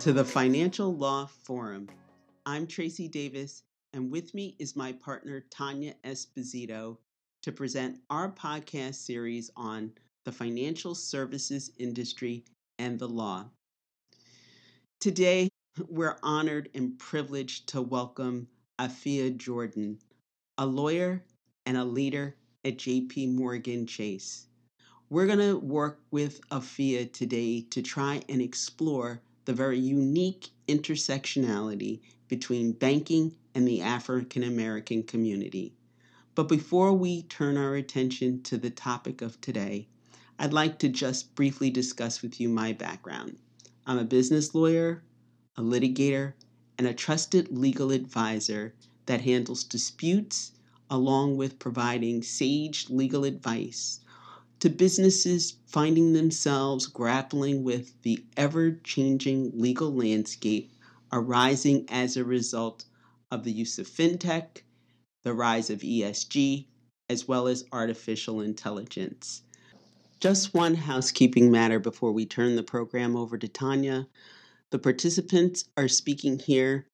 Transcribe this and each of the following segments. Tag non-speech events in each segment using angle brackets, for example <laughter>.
to the Financial Law Forum. I'm Tracee Davis, and with me is my partner Tonya Esposito to present our podcast series on the financial services industry and the law. Today, we're honored and privileged to welcome Afiya Jordan, a lawyer and a leader at JP Morgan Chase. We're going to work with Afiya today to try and explore the very unique intersectionality between banking and the African American community. But before we turn our attention to the topic of today, I'd like to just briefly discuss with you my background. I'm a business lawyer, a litigator, and a trusted legal advisor that handles disputes along with providing sage legal advice to businesses finding themselves grappling with the ever changing legal landscape arising as a result of the use of fintech, the rise of ESG, as well as artificial intelligence. Just one housekeeping matter before we turn the program over to Tonya. The participants are speaking here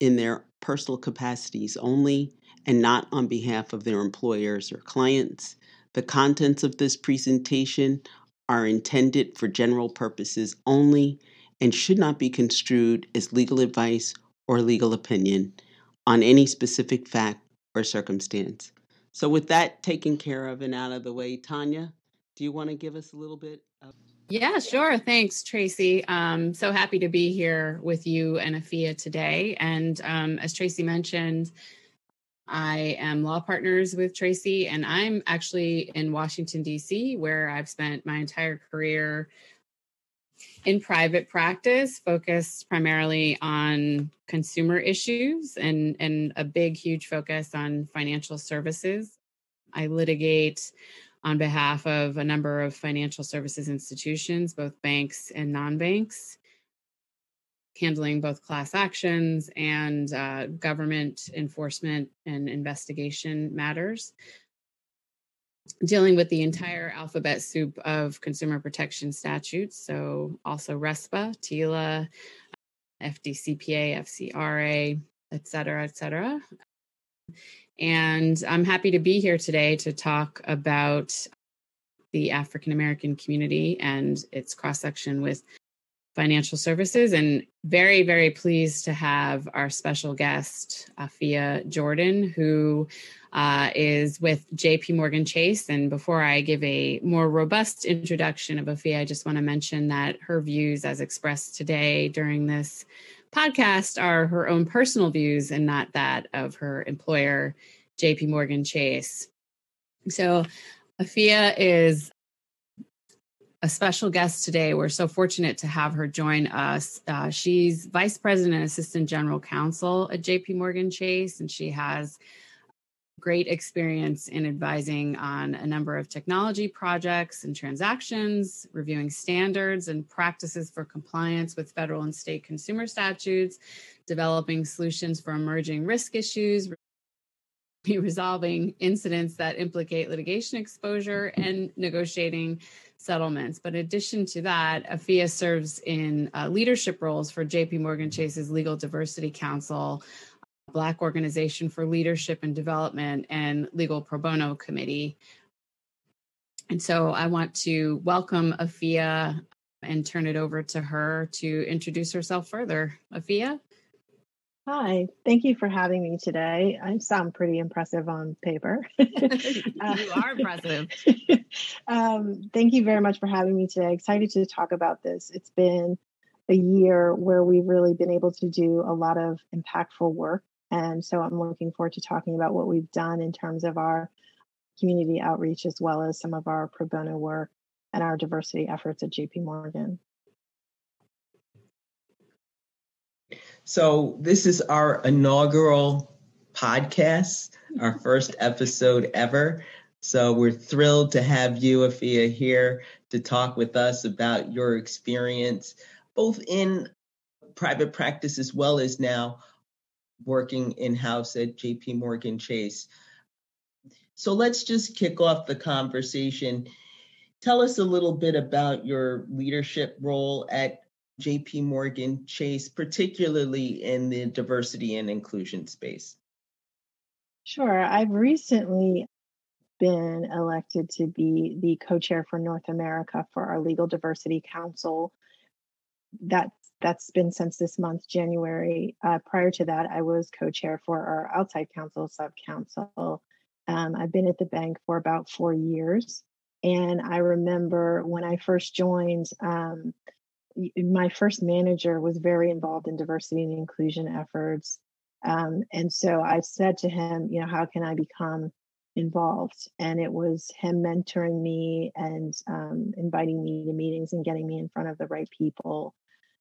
in their personal capacities only and not on behalf of their employers or clients. The contents of this presentation are intended for general purposes only and should not be construed as legal advice or legal opinion on any specific fact or circumstance. So, with that taken care of and out of the way, Tonya, do you want to give us a little bit of? Yeah, sure. Thanks, Tracee. Um, so happy to be here with you and Afiya today. And um, as Tracee mentioned, I am law partners with Tracee, and I'm actually in Washington, D.C., where I've spent my entire career in private practice, focused primarily on consumer issues and, and a big, huge focus on financial services. I litigate on behalf of a number of financial services institutions, both banks and non banks handling both class actions and uh, government enforcement and investigation matters. Dealing with the entire alphabet soup of consumer protection statutes, so also RESPA, TILA, FDCPA, FCRA, et cetera, et cetera. And I'm happy to be here today to talk about the African American community and its cross section with financial services and very very pleased to have our special guest afiya jordan who uh, is with jp morgan chase. And before i give a more robust introduction of afiya i just want to mention that her views as expressed today during this podcast are her own personal views and not that of her employer jp morgan chase. So afiya is a special guest today. We're so fortunate to have her join us. Uh, she's Vice President and Assistant General Counsel at JP Morgan Chase, and she has great experience in advising on a number of technology projects and transactions, reviewing standards and practices for compliance with federal and state consumer statutes, developing solutions for emerging risk issues, resolving incidents that implicate litigation exposure, and negotiating settlements. But in addition to that, Afiya serves in uh, leadership roles for JP Morgan Chase's Legal Diversity Council, Black Organization for Leadership and Development, and Legal Pro Bono Committee. And so I want to welcome Afiya and turn it over to her to introduce herself further. Afiya? Hi, thank you for having me today. I sound pretty impressive on paper. <laughs> you are impressive. <laughs> um, thank you very much for having me today. Excited to talk about this. It's been a year where we've really been able to do a lot of impactful work. And so I'm looking forward to talking about what we've done in terms of our community outreach as well as some of our pro bono work and our diversity efforts at JP Morgan. So, this is our inaugural podcast, our first episode ever. So, we're thrilled to have you, Afiya, here to talk with us about your experience, both in private practice as well as now working in house at JP Morgan Chase. So, let's just kick off the conversation. Tell us a little bit about your leadership role at JP Morgan Chase, particularly in the diversity and inclusion space? Sure. I've recently been elected to be the co chair for North America for our Legal Diversity Council. That's that's been since this month, January. Uh, prior to that, I was co chair for our outside counsel, sub council. Um, I've been at the bank for about four years. And I remember when I first joined, um, my first manager was very involved in diversity and inclusion efforts. Um, and so I said to him, you know, how can I become involved? And it was him mentoring me and um, inviting me to meetings and getting me in front of the right people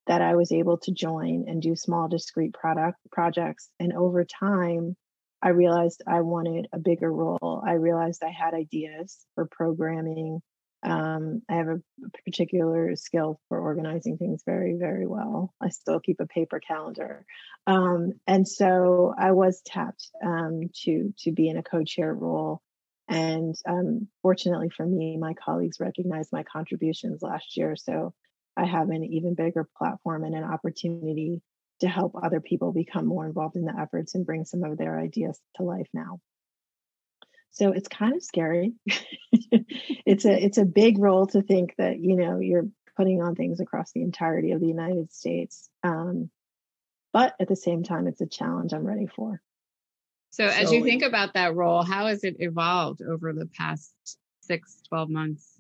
that I was able to join and do small, discrete product projects. And over time, I realized I wanted a bigger role. I realized I had ideas for programming um, I have a particular skill for organizing things very, very well. I still keep a paper calendar, um, and so I was tapped um, to to be in a co-chair role. And um, fortunately for me, my colleagues recognized my contributions last year, so I have an even bigger platform and an opportunity to help other people become more involved in the efforts and bring some of their ideas to life now. So it's kind of scary. <laughs> it's a it's a big role to think that you know you're putting on things across the entirety of the United States. Um, but at the same time, it's a challenge I'm ready for. So, so as you think about that role, how has it evolved over the past six, 12 months?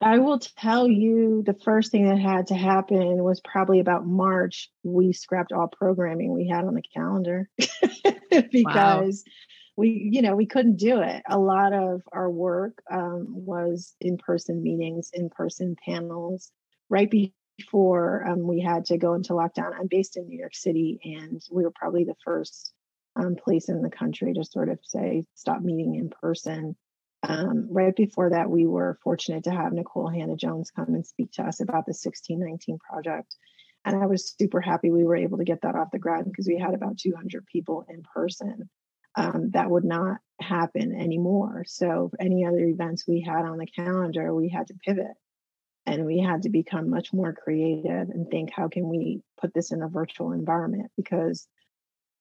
I will tell you the first thing that had to happen was probably about March. We scrapped all programming we had on the calendar <laughs> because wow we you know we couldn't do it. A lot of our work um, was in person meetings in person panels. Right before um, we had to go into lockdown i'm based in new york city and we were probably the first um, place in the country to sort of say stop meeting in person. Um, right before that we were fortunate to have nicole hannah-jones come and speak to us about the 1619 project. And i was super happy we were able to get that off the ground because we had about 200 people in person um, that would not happen anymore. So, any other events we had on the calendar, we had to pivot and we had to become much more creative and think, how can we put this in a virtual environment? Because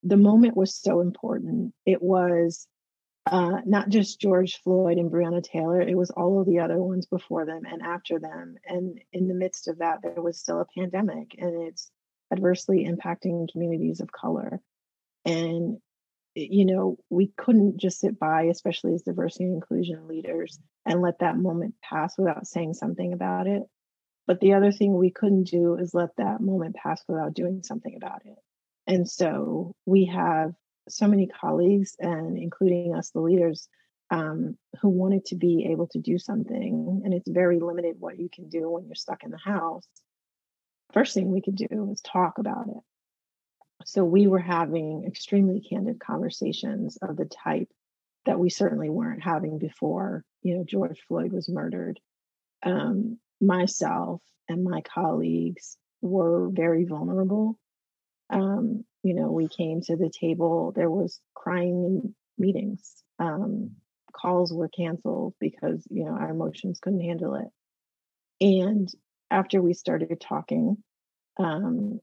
the moment was so important. It was uh, not just George Floyd and Breonna Taylor, it was all of the other ones before them and after them. And in the midst of that, there was still a pandemic and it's adversely impacting communities of color. And you know, we couldn't just sit by, especially as diversity and inclusion leaders, and let that moment pass without saying something about it. But the other thing we couldn't do is let that moment pass without doing something about it. And so we have so many colleagues, and including us, the leaders, um, who wanted to be able to do something. And it's very limited what you can do when you're stuck in the house. First thing we could do is talk about it so we were having extremely candid conversations of the type that we certainly weren't having before, you know, George Floyd was murdered. Um, myself and my colleagues were very vulnerable. Um, you know, we came to the table, there was crying in meetings. Um, calls were canceled because, you know, our emotions couldn't handle it. And after we started talking, um,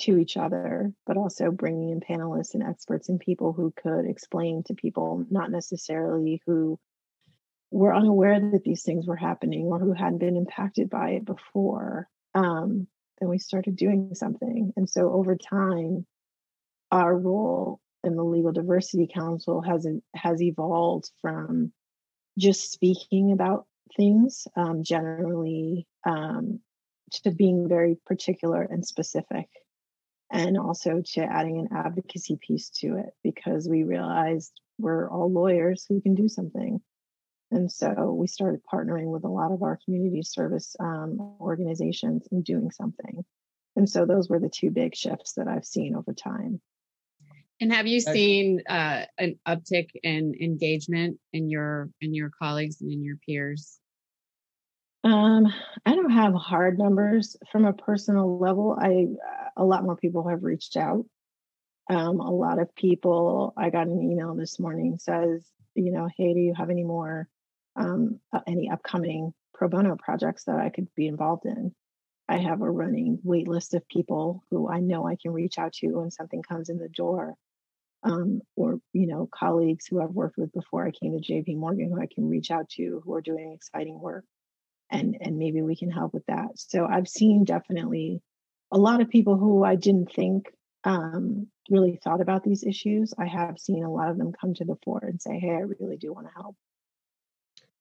to each other, but also bringing in panelists and experts and people who could explain to people, not necessarily who were unaware that these things were happening or who hadn't been impacted by it before. Um, then we started doing something. And so over time, our role in the Legal Diversity Council has has evolved from just speaking about things um, generally um, to being very particular and specific and also to adding an advocacy piece to it because we realized we're all lawyers who can do something. And so we started partnering with a lot of our community service um, organizations and doing something. And so those were the two big shifts that I've seen over time. And have you seen uh, an uptick in engagement in your in your colleagues and in your peers? Um, I don't have hard numbers from a personal level. I a lot more people have reached out. Um, a lot of people. I got an email this morning says, you know, hey, do you have any more um, uh, any upcoming pro bono projects that I could be involved in? I have a running wait list of people who I know I can reach out to when something comes in the door. Um, or you know colleagues who I've worked with before I came to JP Morgan who I can reach out to who are doing exciting work and and maybe we can help with that. So I've seen definitely a lot of people who I didn't think um, really thought about these issues. I have seen a lot of them come to the fore and say hey I really do want to help.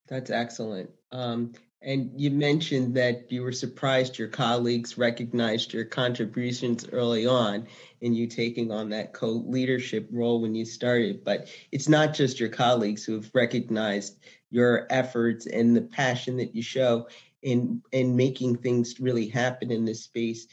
That's excellent. Um, and you mentioned that you were surprised your colleagues recognized your contributions early on in you taking on that co leadership role when you started. But it's not just your colleagues who have recognized your efforts and the passion that you show in, in making things really happen in this space.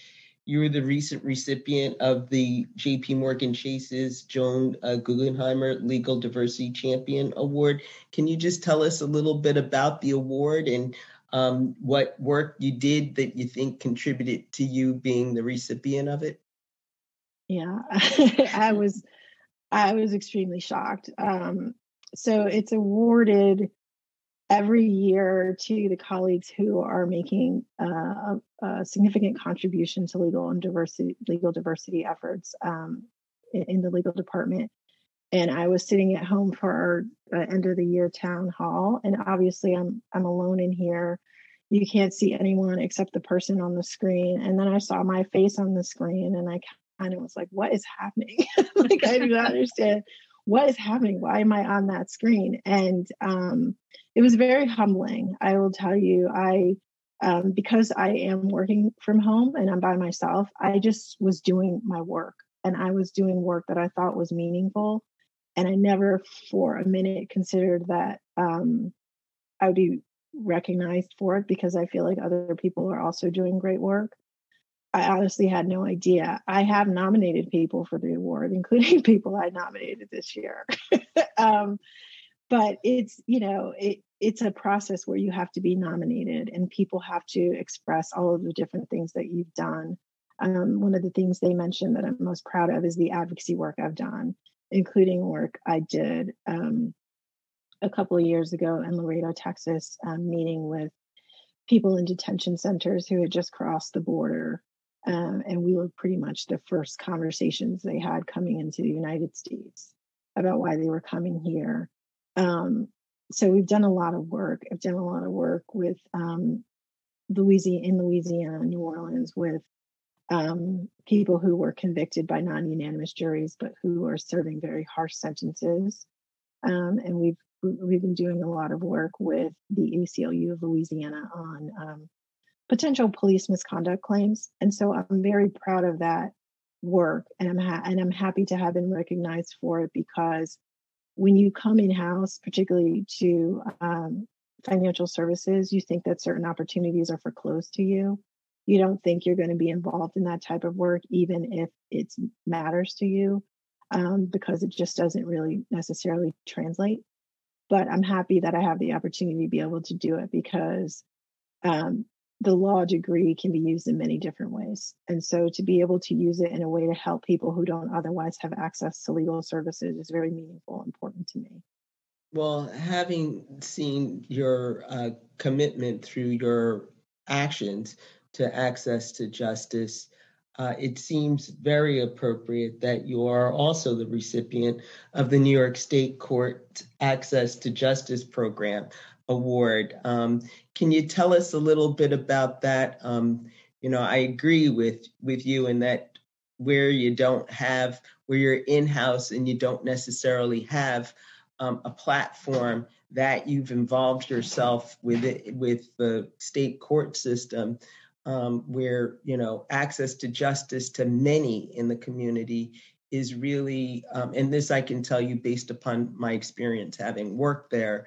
You were the recent recipient of the JP Morgan Chase's Joan uh, Guggenheimer Legal Diversity Champion Award. Can you just tell us a little bit about the award and um, what work you did that you think contributed to you being the recipient of it? Yeah, <laughs> I was I was extremely shocked. Um, so it's awarded every year to the colleagues who are making uh, a, significant contribution to legal and diversity legal diversity efforts um, in, in, the legal department. And I was sitting at home for our uh, end of the year town hall, and obviously I'm I'm alone in here. You can't see anyone except the person on the screen. And then I saw my face on the screen, and I kind of was like, "What is happening?" <laughs> like I do not <laughs> understand what is happening. Why am I on that screen? And um, it was very humbling. I will tell you, I um, because I am working from home and I'm by myself, I just was doing my work and I was doing work that I thought was meaningful. And I never for a minute considered that um, I would be recognized for it because I feel like other people are also doing great work. I honestly had no idea. I have nominated people for the award, <laughs> including people I nominated this year. <laughs> um, but it's you know it, it's a process where you have to be nominated and people have to express all of the different things that you've done um, one of the things they mentioned that i'm most proud of is the advocacy work i've done including work i did um, a couple of years ago in laredo texas um, meeting with people in detention centers who had just crossed the border um, and we were pretty much the first conversations they had coming into the united states about why they were coming here um, so we've done a lot of work. I've done a lot of work with um, Louisiana in Louisiana, New Orleans, with um, people who were convicted by non-unanimous juries, but who are serving very harsh sentences. Um, and we've we've been doing a lot of work with the ACLU of Louisiana on um, potential police misconduct claims. And so I'm very proud of that work, and I'm ha- and I'm happy to have been recognized for it because when you come in house, particularly to um, financial services, you think that certain opportunities are foreclosed to you. You don't think you're going to be involved in that type of work, even if it matters to you, um, because it just doesn't really necessarily translate. But I'm happy that I have the opportunity to be able to do it because um, the law degree can be used in many different ways. And so to be able to use it in a way to help people who don't otherwise have access to legal services is very meaningful and important to me. Well, having seen your uh, commitment through your actions to access to justice, uh, it seems very appropriate that you are also the recipient of the New York State Court Access to Justice Program Award. Um, can you tell us a little bit about that? Um, you know, I agree with with you in that where you don't have where you're in house and you don't necessarily have um, a platform that you've involved yourself with it with the state court system um, where you know access to justice to many in the community is really um, and this i can tell you based upon my experience having worked there.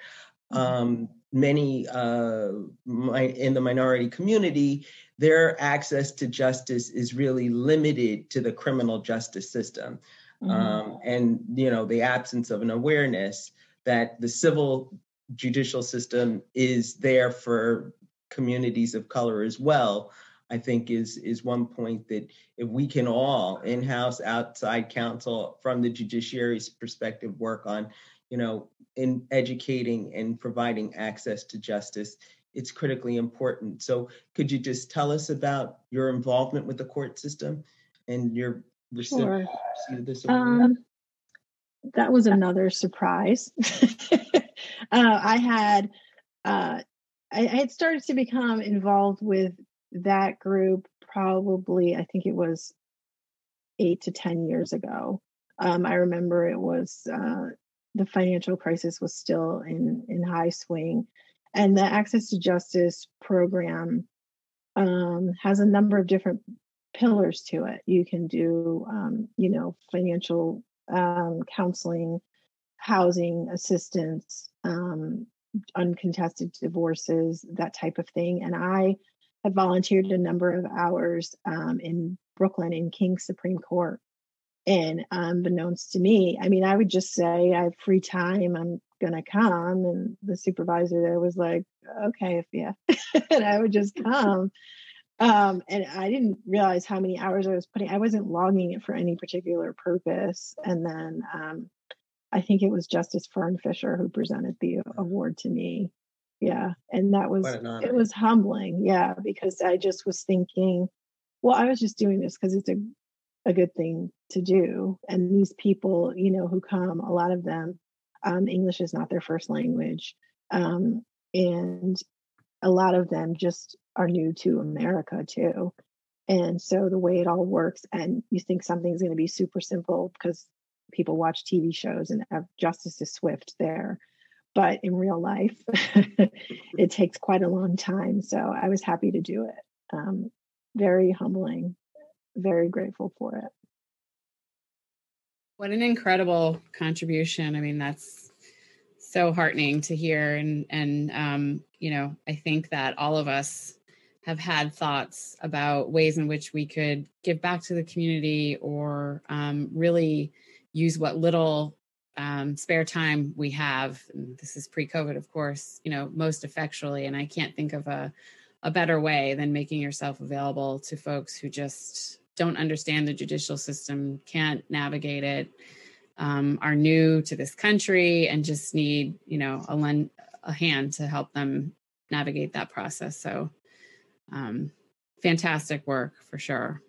Um, many uh, my, in the minority community, their access to justice is really limited to the criminal justice system. Mm-hmm. Um, and, you know, the absence of an awareness that the civil judicial system is there for communities of color as well. I think is is one point that if we can all in-house, outside counsel from the judiciary's perspective work on, you know, in educating and providing access to justice, it's critically important. So, could you just tell us about your involvement with the court system and your receipt sure. of this award? Um, that was another surprise. <laughs> uh, I had uh, I, I had started to become involved with that group probably I think it was eight to ten years ago. Um, I remember it was uh, the financial crisis was still in in high swing, and the Access to Justice program um, has a number of different pillars to it. You can do, um, you know, financial um, counseling, housing assistance, um, uncontested divorces, that type of thing. And I have volunteered a number of hours um, in Brooklyn in King's Supreme Court. And unbeknownst to me, I mean, I would just say I have free time. I'm gonna come, and the supervisor there was like, "Okay, if yeah," <laughs> and I would just come. Um, and I didn't realize how many hours I was putting. I wasn't logging it for any particular purpose. And then um, I think it was Justice Fern Fisher who presented the award to me. Yeah, and that was it was humbling. Yeah, because I just was thinking, well, I was just doing this because it's a a good thing to do. And these people, you know, who come, a lot of them, um, English is not their first language, um, and a lot of them just are new to America too. And so the way it all works, and you think something's going to be super simple because people watch TV shows and have justice is swift there. But in real life, <laughs> it takes quite a long time. So I was happy to do it. Um, very humbling, very grateful for it. What an incredible contribution. I mean, that's so heartening to hear. And, and, um, you know, I think that all of us have had thoughts about ways in which we could give back to the community or um, really use what little um, spare time we have. This is pre-COVID, of course, you know, most effectually. And I can't think of a a better way than making yourself available to folks who just don't understand the judicial system, can't navigate it, um, are new to this country, and just need, you know, a lend a hand to help them navigate that process. So, um, fantastic work for sure.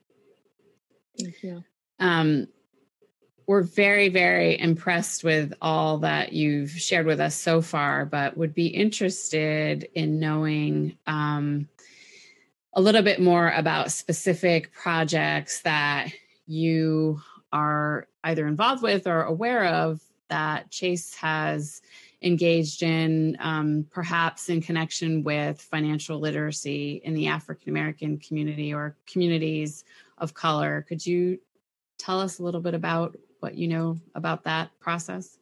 Thank you. Um, we're very, very impressed with all that you've shared with us so far, but would be interested in knowing um, a little bit more about specific projects that you are either involved with or aware of that Chase has engaged in, um, perhaps in connection with financial literacy in the African American community or communities of color. Could you tell us a little bit about what you know about that process?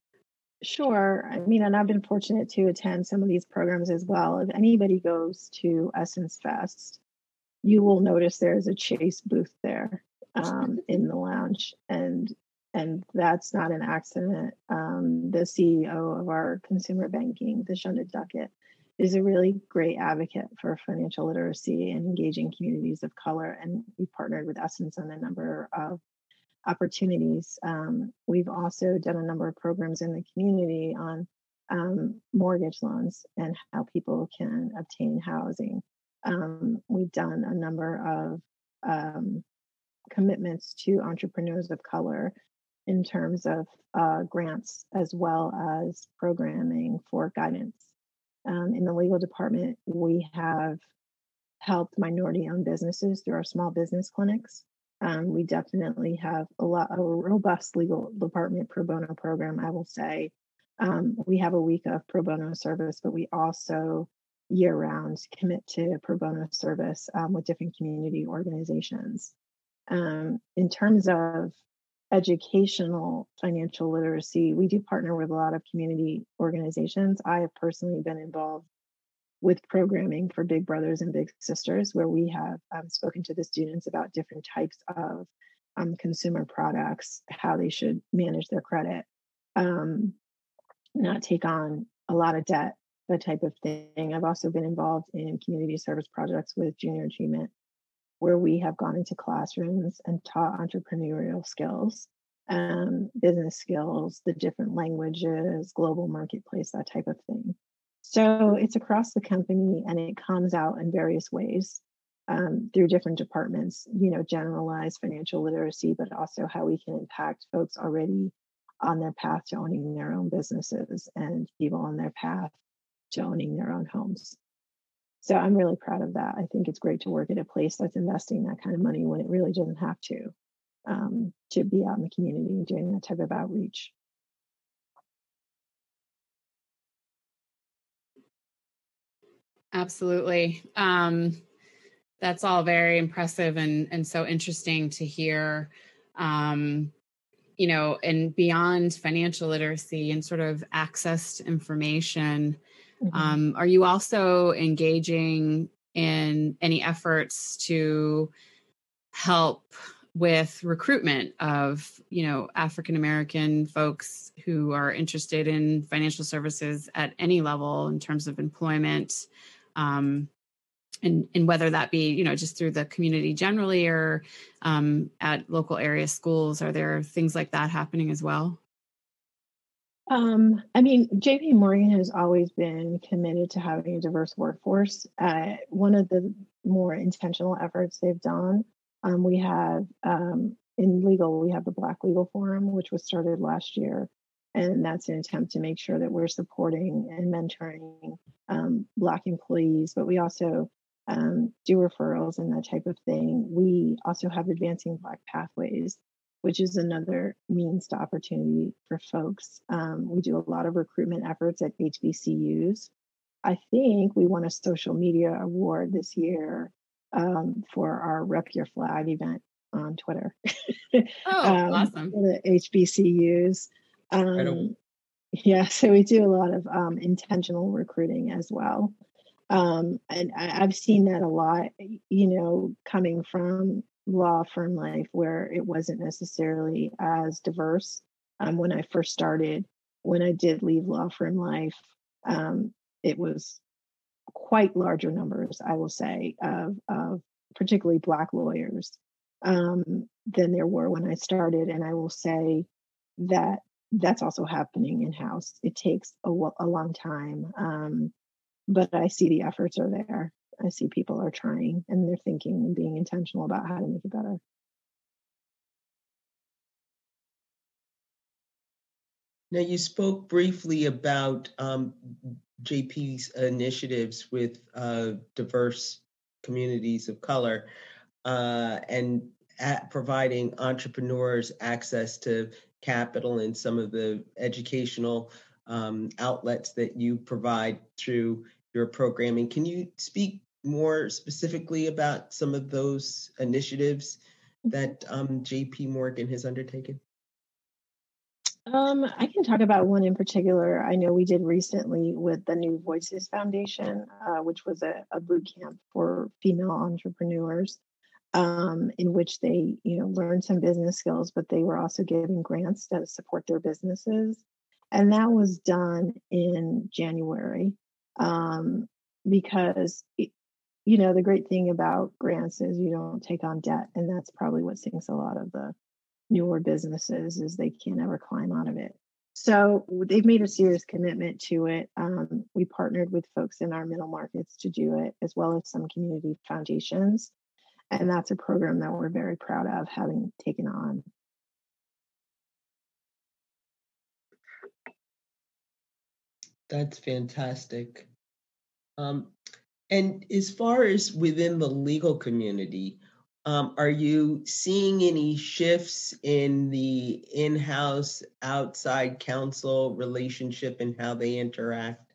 Sure. I mean, and I've been fortunate to attend some of these programs as well. If anybody goes to Essence Fest, you will notice there's a Chase booth there um, <laughs> in the lounge, and and that's not an accident. Um, the CEO of our consumer banking, Thasunda Duckett, is a really great advocate for financial literacy and engaging communities of color. And we partnered with Essence on a number of opportunities. Um, we've also done a number of programs in the community on um, mortgage loans and how people can obtain housing. Um, we've done a number of um, commitments to entrepreneurs of color in terms of uh, grants as well as programming for guidance. Um, in the legal department, we have helped minority owned businesses through our small business clinics. Um, we definitely have a lot a robust legal department pro bono program. I will say um, we have a week of pro bono service, but we also year round commit to pro bono service um, with different community organizations. Um, in terms of educational financial literacy, we do partner with a lot of community organizations. I have personally been involved with programming for Big Brothers and Big Sisters, where we have um, spoken to the students about different types of um, consumer products, how they should manage their credit, um, not take on a lot of debt, that type of thing. I've also been involved in community service projects with Junior Achievement, where we have gone into classrooms and taught entrepreneurial skills. Um, business skills, the different languages, global marketplace, that type of thing. So it's across the company and it comes out in various ways um, through different departments, you know, generalized financial literacy, but also how we can impact folks already on their path to owning their own businesses and people on their path to owning their own homes. So I'm really proud of that. I think it's great to work at a place that's investing that kind of money when it really doesn't have to, um, to be out in the community doing that type of outreach. Absolutely. Um, that's all very impressive and and so interesting to hear. Um, you know, and beyond financial literacy and sort of access to information, mm-hmm. um, are you also engaging in any efforts to help with recruitment of you know african american folks who are interested in financial services at any level in terms of employment um, and and whether that be you know just through the community generally or um, at local area schools are there things like that happening as well um, I mean, JP Morgan has always been committed to having a diverse workforce. Uh, one of the more intentional efforts they've done, um, we have um, in legal, we have the Black Legal Forum, which was started last year. And that's an attempt to make sure that we're supporting and mentoring um, Black employees, but we also um, do referrals and that type of thing. We also have Advancing Black Pathways, which is another means to opportunity for folks. Um, we do a lot of recruitment efforts at HBCUs. I think we won a social media award this year um, for our Rep Your Flag event on Twitter. <laughs> Oh, um, awesome. For the HBCUs. Um, yeah, <laughs> so we do a lot of um, intentional recruiting as well. Um, and I, I've seen that a lot, you know, coming from law firm life where it wasn't necessarily as diverse. Um, when I first started, when I did leave law firm life, um, it was quite larger numbers, I will say, of, of particularly Black lawyers um, than there were when I started. And I will say that that's also happening in house. It takes a, a long time. Um, but I see the efforts are there. I see people are trying and they're thinking and being intentional about how to make it better. Now, you spoke briefly about um, JP's initiatives with uh, diverse communities of color uh, and providing entrepreneurs access to capital and some of the educational um, outlets that you provide through your programming. Can you speak more specifically about some of those initiatives that um, JP Morgan has undertaken? Um, I can talk about one in particular. I know we did recently with the New Voices Foundation, uh, which was a, a, boot camp for female entrepreneurs, um, in which they, you know, learned some business skills, but they were also given grants to support their businesses, and that was done in January um, because it, you know the great thing about grants is you don't take on debt and that's probably what sinks a lot of the newer businesses is they can't ever climb out of it. So they've made a serious commitment to it um, we partnered with folks in our middle markets to do it as well as some community foundations and that's a program that we're very proud of having taken on That's fantastic. Um, and as far as within the legal community, um, are you seeing any shifts in the in house outside counsel relationship and how they interact?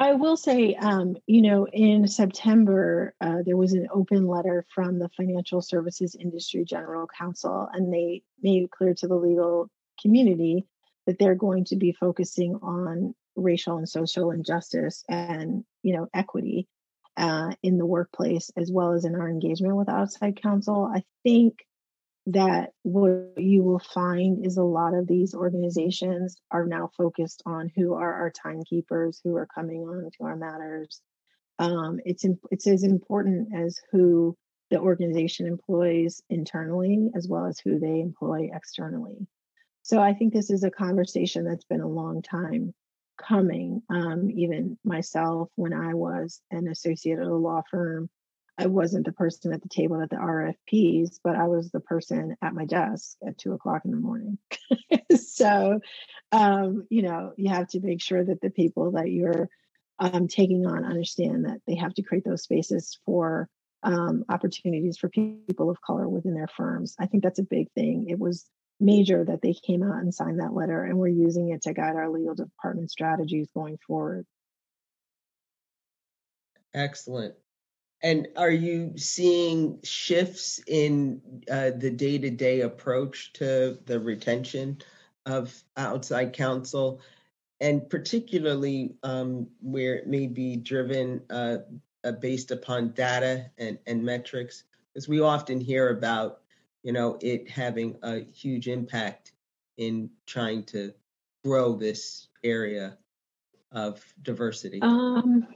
I will say, um, you know, in September, uh, there was an open letter from the Financial Services Industry General Counsel, and they made it clear to the legal community that they're going to be focusing on racial and social injustice and you know equity uh, in the workplace as well as in our engagement with outside counsel. I think that what you will find is a lot of these organizations are now focused on who are our timekeepers who are coming on to our matters um, it's it's as important as who the organization employs internally as well as who they employ externally so I think this is a conversation that's been a long time coming. Um, even myself, when I was an associate at a law firm, I wasn't the person at the table at the RFPs, but I was the person at my desk at two o'clock in the morning. <laughs> so, um, you know, you have to make sure that the people that you're um, taking on understand that they have to create those spaces for um, opportunities for people of color within their firms. I think that's a big thing. It was major that they came out and signed that letter, and we're using it to guide our legal department strategies going forward. Excellent. And are you seeing shifts in uh, the day to day approach to the retention of outside counsel? And particularly um, where it may be driven uh, uh, based upon data and, and metrics? Because we often hear about, you know, it having a huge impact in trying to grow this area of diversity. Um,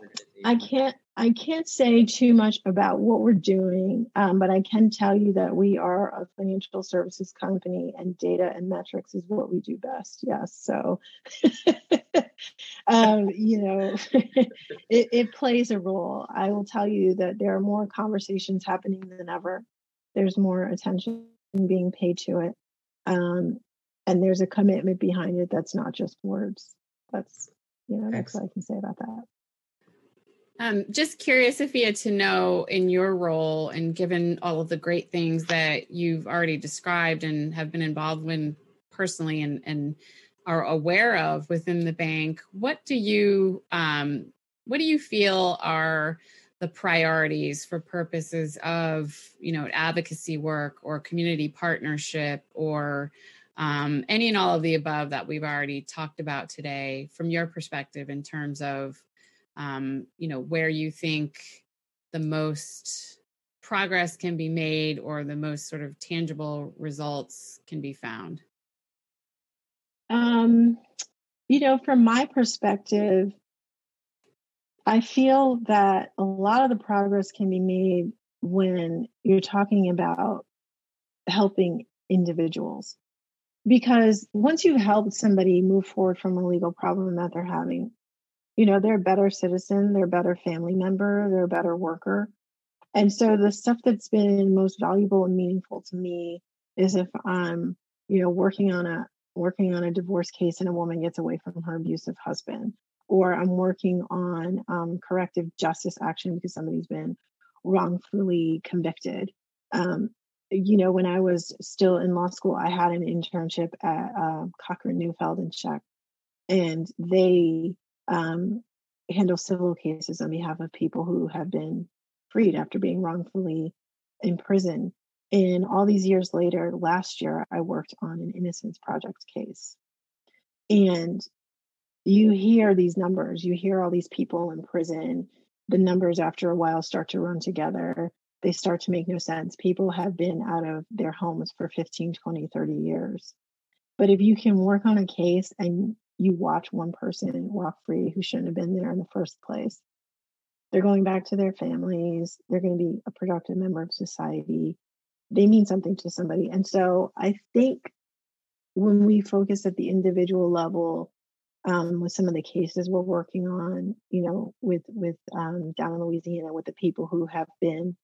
I can't I can't say too much about what we're doing, um, but I can tell you that we are a financial services company, and data and metrics is what we do best. Yes, so <laughs> um, you know, <laughs> it, it plays a role. I will tell you that there are more conversations happening than ever. There's more attention being paid to it, um, and there's a commitment behind it. That's not just words. That's you know, that's what I can say about that. Um, just curious, Afiya, to know in your role and given all of the great things that you've already described and have been involved in personally and, and are aware of within the bank, what do you um, what do you feel are the priorities for purposes of you know advocacy work or community partnership or um, any and all of the above that we've already talked about today from your perspective in terms of um, you know where you think the most progress can be made or the most sort of tangible results can be found? Um, you know from my perspective i feel that a lot of the progress can be made when you're talking about helping individuals. Because once you've helped somebody move forward from a legal problem that they're having you know they're a better citizen they're a better family member they're a better worker. And so the stuff that's been most valuable and meaningful to me is if i'm you know working on a working on a divorce case and a woman gets away from her abusive husband or i'm working on um, corrective justice action because somebody's been wrongfully convicted. Um, you know when i was still in law school i had an internship at uh, cochran neufeld and Scheck and they um, handle civil cases on behalf of people who have been freed after being wrongfully imprisoned. And all these years later, last year, I worked on an Innocence Project case. And you hear these numbers, you hear all these people in prison. The numbers, after a while, start to run together. They start to make no sense. People have been out of their homes for 15, 20, 30 years. But if you can work on a case and you watch one person walk free who shouldn't have been there in the first place. They're going back to their families. They're going to be a productive member of society. They mean something to somebody. And so I think when we focus at the individual level, um, with some of the cases we're working on, you know, with with um, down in Louisiana, with the people who have been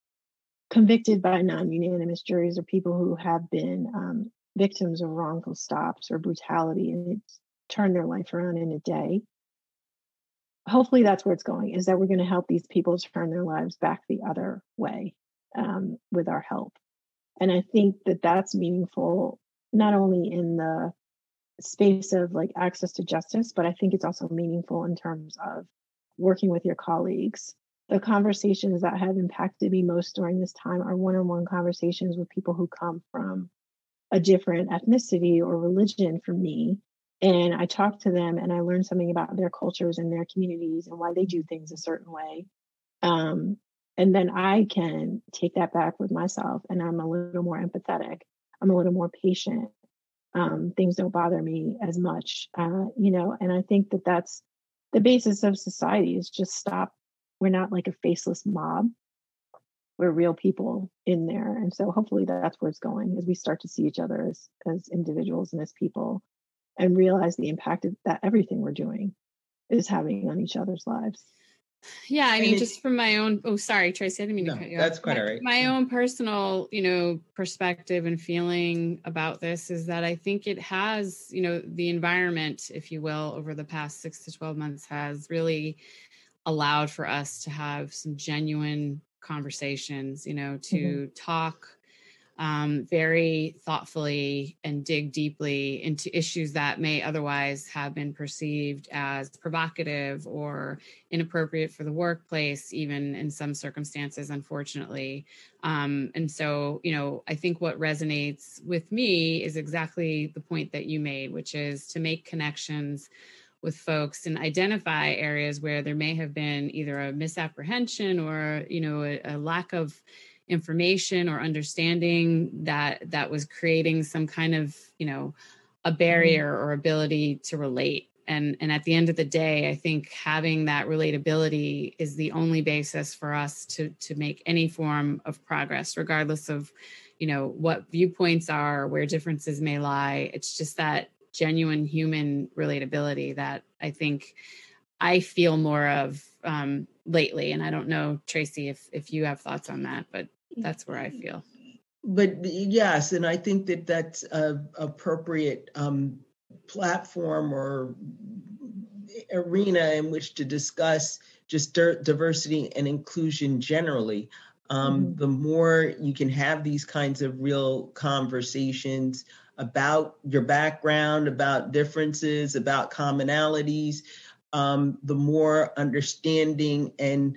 convicted by non-unanimous juries or people who have been um, victims of wrongful stops or brutality, and it's turn their life around in a day. Hopefully, that's where it's going is that we're going to help these people turn their lives back the other way um, with our help. And I think that that's meaningful, not only in the space of like access to justice, but I think it's also meaningful in terms of working with your colleagues. The conversations that have impacted me most during this time are one on one conversations with people who come from a different ethnicity or religion from me and I talked to them and I learned something about their cultures and their communities and why they do things a certain way. Um, and then I can take that back with myself and I'm a little more empathetic. I'm a little more patient. Um, things don't bother me as much, uh, you know, and I think that that's the basis of society is just stop. We're not like a faceless mob. We're real people in there. And so hopefully that's where it's going as we start to see each other as, as individuals and as people and realize the impact of that everything we're doing is having on each other's lives. Yeah, I mean, just from my own. Oh, sorry, Tracee, I didn't mean no, to cut you That's off. quite my, all right. My own personal, you know, perspective and feeling about this is that I think it has, you know, the environment, if you will, over the past six to twelve months has really allowed for us to have some genuine conversations. You know, to mm-hmm. talk um, very thoughtfully and dig deeply into issues that may otherwise have been perceived as provocative or inappropriate for the workplace, even in some circumstances, unfortunately. Um, and so, you know, I think what resonates with me is exactly the point that you made, which is to make connections with folks and identify areas where there may have been either a misapprehension or you know a, a lack of information or understanding that that was creating some kind of you know a barrier or ability to relate. And and at the end of the day i think having that relatability is the only basis for us to to make any form of progress regardless of you know what viewpoints are where differences may lie. It's just that genuine human relatability that i think i feel more of um, lately. And i don't know tracee if if you have thoughts on that but that's where I feel. But yes, and I think that that's a appropriate um, platform or arena in which to discuss just diversity and inclusion generally. Um, mm-hmm. The more you can have these kinds of real conversations about your background, about differences, about commonalities, um, the more understanding and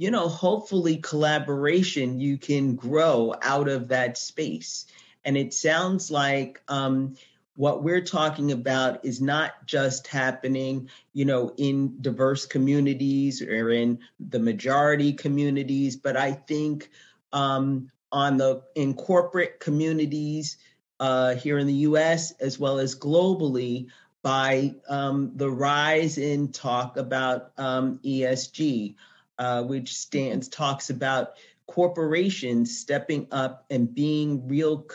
you know, hopefully collaboration, you can grow out of that space. And it sounds like um, what we're talking about is not just happening, you know, in diverse communities or in the majority communities, but I think um, on the in corporate communities uh, here in the U.S. as well as globally by um, the rise in talk about um, ESG uh, which stands talks about corporations stepping up and being real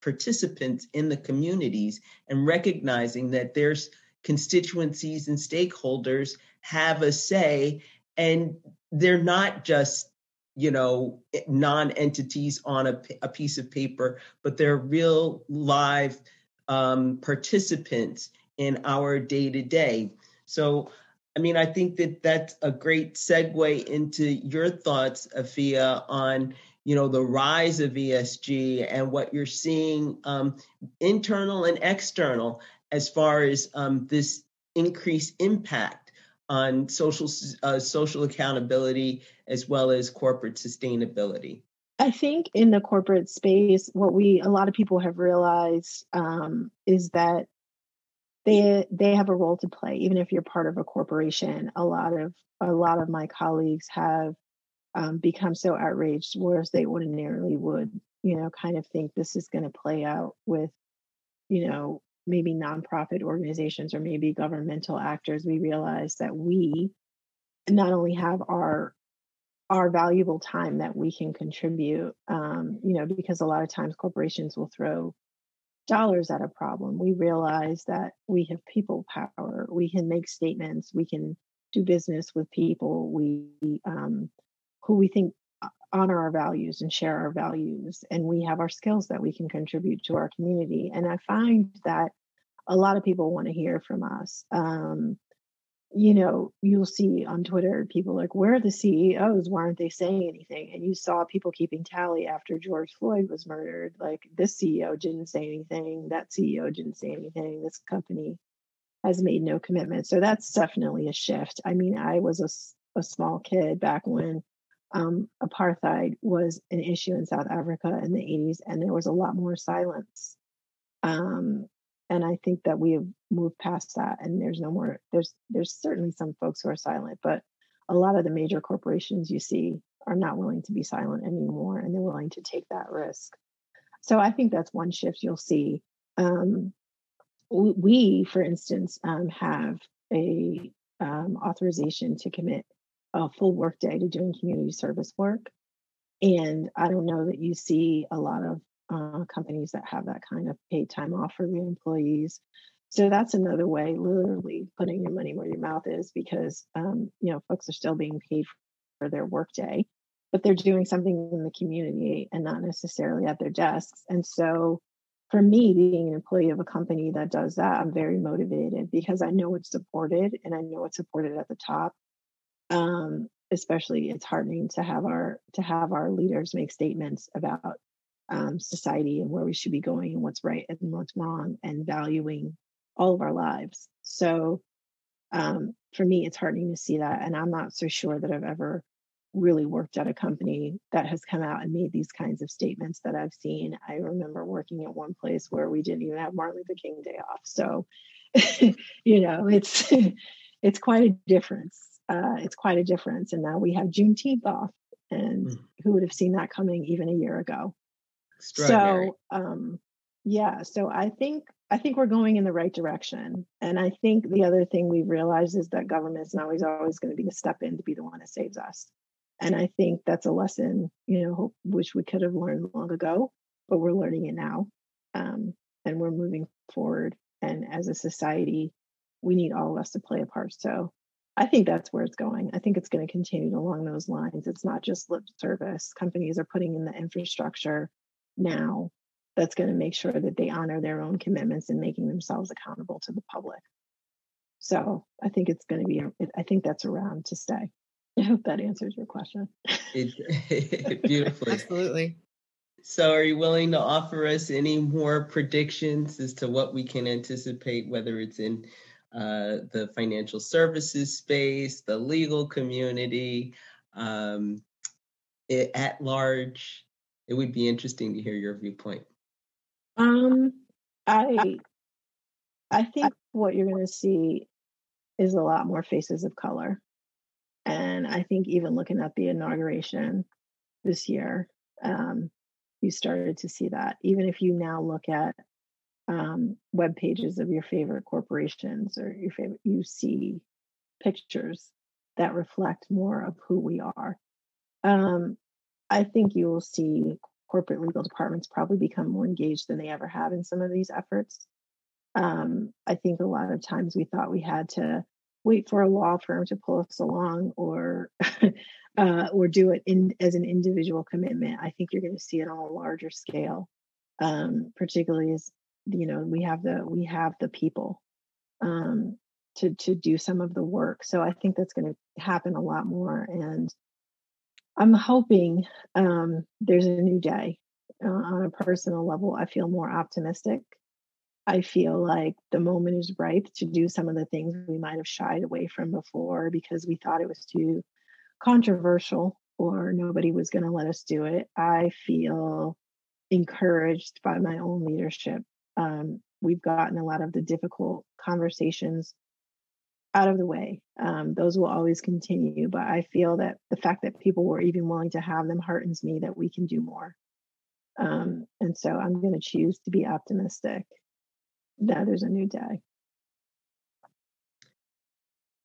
participants in the communities and recognizing that there's constituencies and stakeholders have a say and they're not just you know non-entities on a, a piece of paper but they're real live um, participants in our day-to-day. So I mean, I think that that's a great segue into your thoughts, Afiya, on you know the rise of ESG and what you're seeing um, internal and external as far as um, this increased impact on social uh, social accountability as well as corporate sustainability. I think in the corporate space, what we a lot of people have realized um, is that they they have a role to play even if you're part of a corporation. A lot of a lot of my colleagues have um, become so outraged whereas they ordinarily would you know kind of think this is going to play out with you know maybe nonprofit organizations or maybe governmental actors. We realize that we not only have our our valuable time that we can contribute um, you know because a lot of times corporations will throw dollars at a problem. We realize that we have people power. We can make statements. We can do business with people we um, who we think uh, honor our values and share our values, and we have our skills that we can contribute to our community. And I find that a lot of people want to hear from us. Um, you know, you'll see on Twitter people like, where are the CEOs? Why aren't they saying anything? And you saw people keeping tally after George Floyd was murdered. Like, this CEO didn't say anything. That CEO didn't say anything. This company has made no commitment. So that's definitely a shift. I mean, I was a, a small kid back when um, apartheid was an issue in South Africa in the 80s, and there was a lot more silence. Um, and I think that we have moved past that, and there's no more. There's there's certainly some folks who are silent, but a lot of the major corporations you see are not willing to be silent anymore, and they're willing to take that risk. So I think that's one shift you'll see. Um, we, for instance, um, have a um, authorization to commit a full workday to doing community service work. And I don't know that you see a lot of uh, companies that have that kind of paid time off for their employees. So that's another way, literally putting your money where your mouth is, because um, you know folks are still being paid for their workday, but they're doing something in the community and not necessarily at their desks. And so, for me, being an employee of a company that does that, I'm very motivated because I know it's supported and I know it's supported at the top. Um, especially, it's heartening to have our to have our leaders make statements about um, society and where we should be going and what's right and what's wrong and valuing all of our lives. So um, for me, it's heartening to see that. And I'm not so sure that I've ever really worked at a company that has come out and made these kinds of statements that I've seen. I remember working at one place where we didn't even have Martin Luther King Day off. So, <laughs> you know, it's <laughs> it's quite a difference. Uh, it's quite a difference. And now we have Juneteenth off, and mm. who would have seen that coming even a year ago? So, um, yeah. So I think I think we're going in the right direction. And I think the other thing we realize is that government is not always always going to be the step in to be the one that saves us. And I think that's a lesson, you know, which we could have learned long ago, but we're learning it now. Um, and we're moving forward. And as a society, we need all of us to play a part. So I think that's where it's going. I think it's going to continue along those lines. It's not just lip service. Companies are putting in the infrastructure now that's going to make sure that they honor their own commitments and making themselves accountable to the public. So I think it's going to be, I think that's around to stay. I hope that answers your question. It, <laughs> beautifully. Absolutely. So, are you willing to offer us any more predictions as to what we can anticipate, whether it's in uh, the financial services space, the legal community, um, it, at large? It would be interesting to hear your viewpoint. Um, I I think what you're going to see is a lot more faces of color. And I think even looking at the inauguration this year, um, you started to see that. Even if you now look at um, web pages of your favorite corporations or your favorite, you see pictures that reflect more of who we are. Um, I think you will see corporate legal departments probably become more engaged than they ever have in some of these efforts. Um, I think a lot of times we thought we had to wait for a law firm to pull us along or <laughs> uh, or do it in as an individual commitment. I think you're going to see it on a larger scale, um, particularly as you know we have the we have the people um, to to do some of the work. So I think that's going to happen a lot more and I'm hoping um, there's a new day. Uh, on a personal level, I feel more optimistic. I feel like the moment is ripe to do some of the things we might have shied away from before because we thought it was too controversial or nobody was going to let us do it. I feel encouraged by my own leadership. Um, we've gotten a lot of the difficult conversations out of the way. Um, those will always continue. But I feel that the fact that people were even willing to have them heartens me that we can do more. Um, and so I'm going to choose to be optimistic that there's a new day.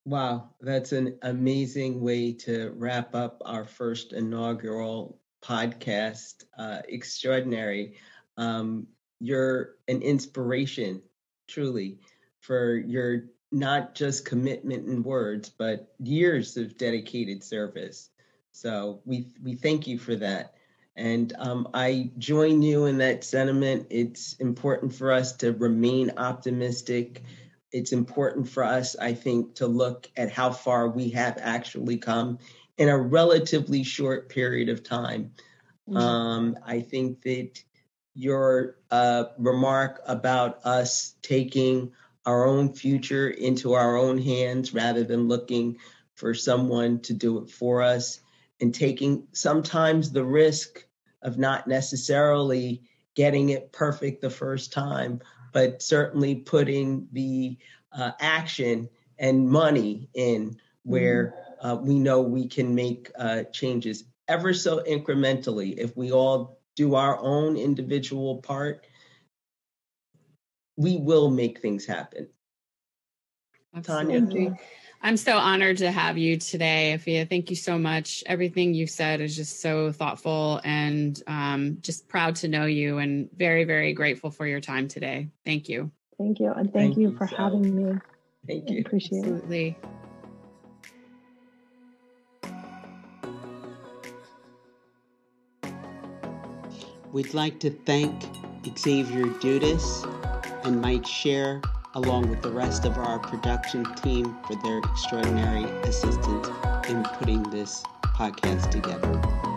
Wow, that's an amazing way to wrap up our first inaugural podcast. Uh, extraordinary. Um, you're an inspiration, truly, for your not just commitment in words, but years of dedicated service. So we we thank you for that. And um, I join you in that sentiment. It's important for us to remain optimistic. It's important for us, I think, to look at how far we have actually come in a relatively short period of time. Mm-hmm. Um, I think that your uh, remark about us taking our own future into our own hands rather than looking for someone to do it for us and taking sometimes the risk of not necessarily getting it perfect the first time, but certainly putting the uh, action and money in where mm-hmm. uh, we know we can make uh, changes ever so incrementally. If we all do our own individual part, we will make things happen. Absolutely. Tonya. I'm so honored to have you today, Afiya. Thank you so much. Everything you've said is just so thoughtful and um, just proud to know you and very, very grateful for your time today. Thank you. Thank you. And thank, thank you, you for so. having me. Thank you. I appreciate Absolutely. it. We'd like to thank Xavier Dudas and Mike Share, along with the rest of our production team, for their extraordinary assistance in putting this podcast together.